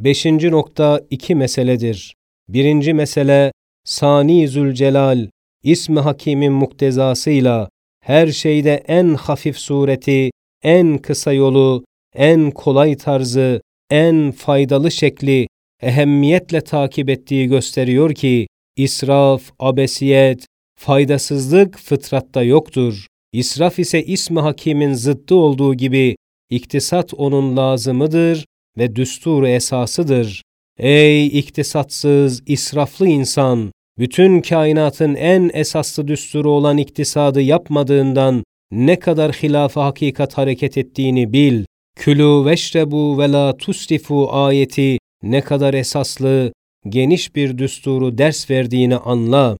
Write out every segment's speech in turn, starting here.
Beşinci nokta iki meseledir. Birinci mesele, Sani Zülcelal, İsmi Hakim'in muktezasıyla her şeyde en hafif sureti, en kısa yolu, en kolay tarzı, en faydalı şekli ehemmiyetle takip ettiği gösteriyor ki, israf, abesiyet, faydasızlık fıtratta yoktur. İsraf ise ismi hakimin zıddı olduğu gibi iktisat onun lazımıdır ve düstur esasıdır. Ey iktisatsız, israflı insan! Bütün kainatın en esaslı düsturu olan iktisadı yapmadığından ne kadar hilaf hakikat hareket ettiğini bil. Külü veşrebu ve la tusrifu ayeti ne kadar esaslı, geniş bir düsturu ders verdiğini anla.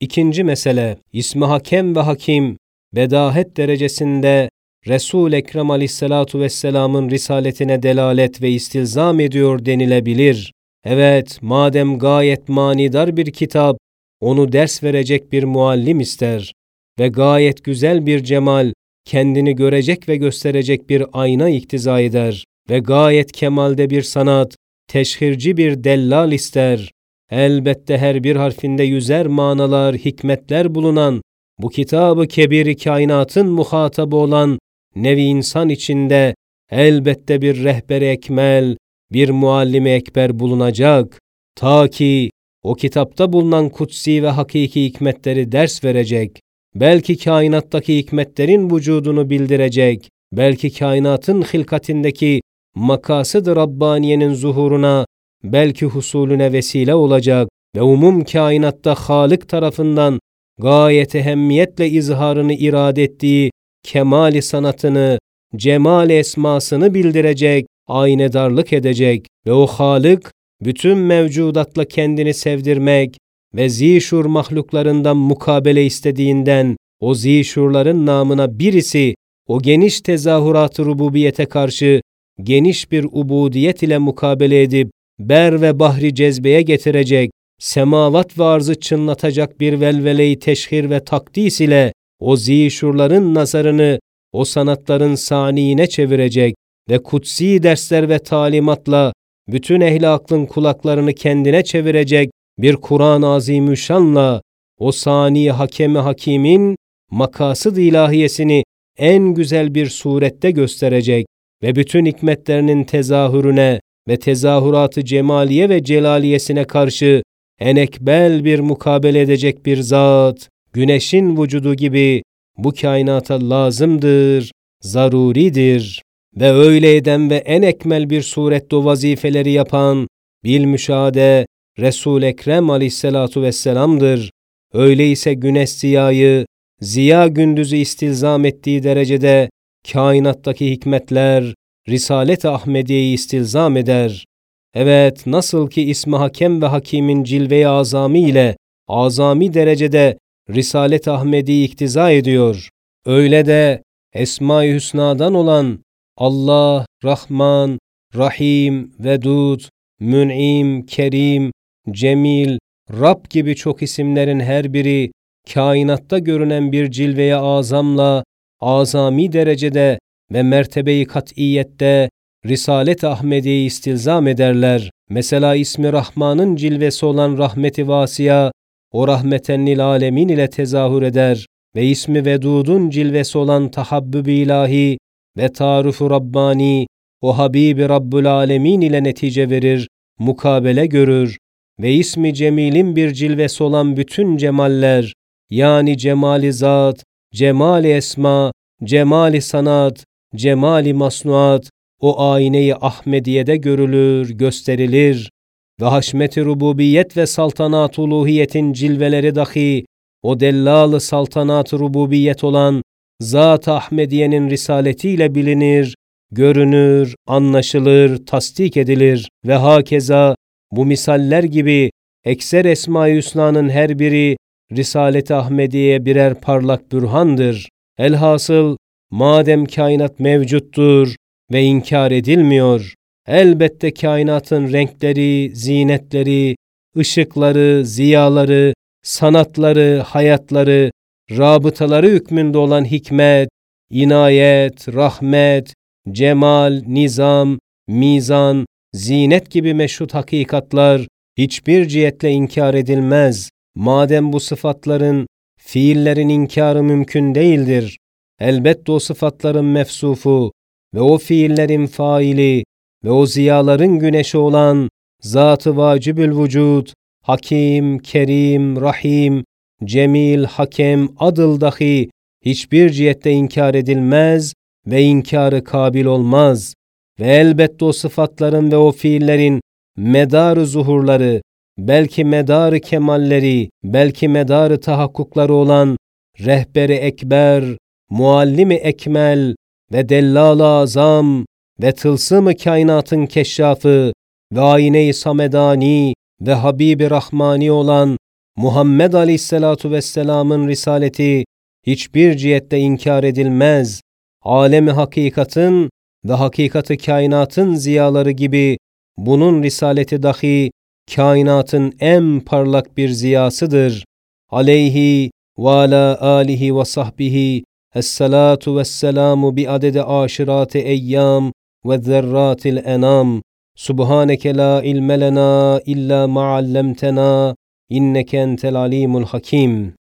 İkinci mesele, ismi hakem ve hakim, bedahet derecesinde Resul Ekrem Aleyhissalatu vesselam'ın risaletine delalet ve istilzam ediyor denilebilir. Evet, madem gayet manidar bir kitap, onu ders verecek bir muallim ister ve gayet güzel bir cemal, kendini görecek ve gösterecek bir ayna iktiza eder ve gayet kemalde bir sanat, teşhirci bir dellal ister. Elbette her bir harfinde yüzer manalar, hikmetler bulunan, bu kitabı kebir kainatın muhatabı olan nevi insan içinde elbette bir rehber ekmel, bir muallimi ekber bulunacak. Ta ki o kitapta bulunan kutsi ve hakiki hikmetleri ders verecek. Belki kainattaki hikmetlerin vücudunu bildirecek. Belki kainatın hilkatindeki makasıd Rabbaniye'nin zuhuruna, belki husulüne vesile olacak ve umum kainatta Halık tarafından gayet ehemmiyetle izharını irade ettiği kemali sanatını, cemal esmasını bildirecek, aynedarlık edecek ve o Halık bütün mevcudatla kendini sevdirmek ve zişur mahluklarından mukabele istediğinden o zişurların namına birisi o geniş tezahürat-ı rububiyete karşı geniş bir ubudiyet ile mukabele edip ber ve bahri cezbeye getirecek, semavat ve arzı çınlatacak bir velveleyi teşhir ve takdis ile o zişurların nazarını o sanatların saniine çevirecek ve kutsi dersler ve talimatla bütün ehli aklın kulaklarını kendine çevirecek bir Kur'an-ı Azimüşşan'la o sani hakemi hakimin makasıd ilahiyesini en güzel bir surette gösterecek ve bütün hikmetlerinin tezahürüne ve tezahüratı cemaliye ve celaliyesine karşı en ekbel bir mukabele edecek bir zat, güneşin vücudu gibi bu kainata lazımdır, zaruridir. Ve öyle eden ve en ekmel bir surette o vazifeleri yapan, bil müşahede, resul Ekrem aleyhissalatu vesselam'dır. Öyleyse güneş ziyayı, ziya gündüzü istilzam ettiği derecede kainattaki hikmetler, Risalet-i Ahmediye'yi istilzam eder. Evet, nasıl ki ismi hakem ve hakimin cilve-i azami ile azami derecede Risalet-i Ahmedi'yi iktiza ediyor. Öyle de Esma-i Hüsna'dan olan Allah, Rahman, Rahim, Vedud, Mün'im, Kerim, Cemil, Rab gibi çok isimlerin her biri kainatta görünen bir cilveye azamla azami derecede ve mertebeyi kat'iyette Risalet Ahmedi'yi istilzam ederler. Mesela ismi Rahman'ın cilvesi olan rahmeti vasiya, o rahmetennil alemin ile tezahür eder ve ismi Vedud'un cilvesi olan tahabbüb ilahi ve tarufu Rabbani, o Habibi Rabbül Alemin ile netice verir, mukabele görür ve ismi Cemil'in bir cilvesi olan bütün cemaller, yani cemali zat, cemali esma, cemali sanat, cemali masnuat, o ayneyi Ahmediye'de görülür, gösterilir ve haşmet-i rububiyet ve saltanat uluhiyetin cilveleri dahi o dellalı saltanat rububiyet olan Zat Ahmediye'nin risaletiyle bilinir, görünür, anlaşılır, tasdik edilir ve hakeza bu misaller gibi ekser Esma-i Hüsna'nın her biri Risalet-i Ahmediye'ye birer parlak bürhandır. Elhasıl madem kainat mevcuttur ve inkar edilmiyor, elbette kainatın renkleri, zinetleri, ışıkları, ziyaları, sanatları, hayatları, rabıtaları hükmünde olan hikmet, inayet, rahmet, cemal, nizam, mizan, zinet gibi meşhut hakikatlar hiçbir cihetle inkar edilmez. Madem bu sıfatların, fiillerin inkarı mümkün değildir. Elbette o sıfatların mefsufu ve o fiillerin faili ve o ziyaların güneşi olan Zat-ı Vacibül Vücud, Hakim, Kerim, Rahim, Cemil, Hakem, Adıl dahi hiçbir cihette inkar edilmez ve inkarı kabil olmaz. Ve elbette o sıfatların ve o fiillerin medar zuhurları, belki medar kemalleri, belki medar tahakkukları olan rehberi ekber, muallimi ekmel ve dellal-ı azam ve tılsım-ı kainatın keşşafı ve ayne-i samedani ve Habib-i Rahmani olan Muhammed Aleyhisselatu Vesselam'ın risaleti hiçbir cihette inkar edilmez. Alemi hakikatın ve hakikati kainatın ziyaları gibi bunun risaleti dahi kainatın en parlak bir ziyasıdır. Aleyhi ve ala alihi ve sahbihi esselatu vesselamu bi adede aşirati eyyam والذرات الأنام. سبحانك لا علم لنا إلا ما علمتنا إنك أنت العليم الحكيم.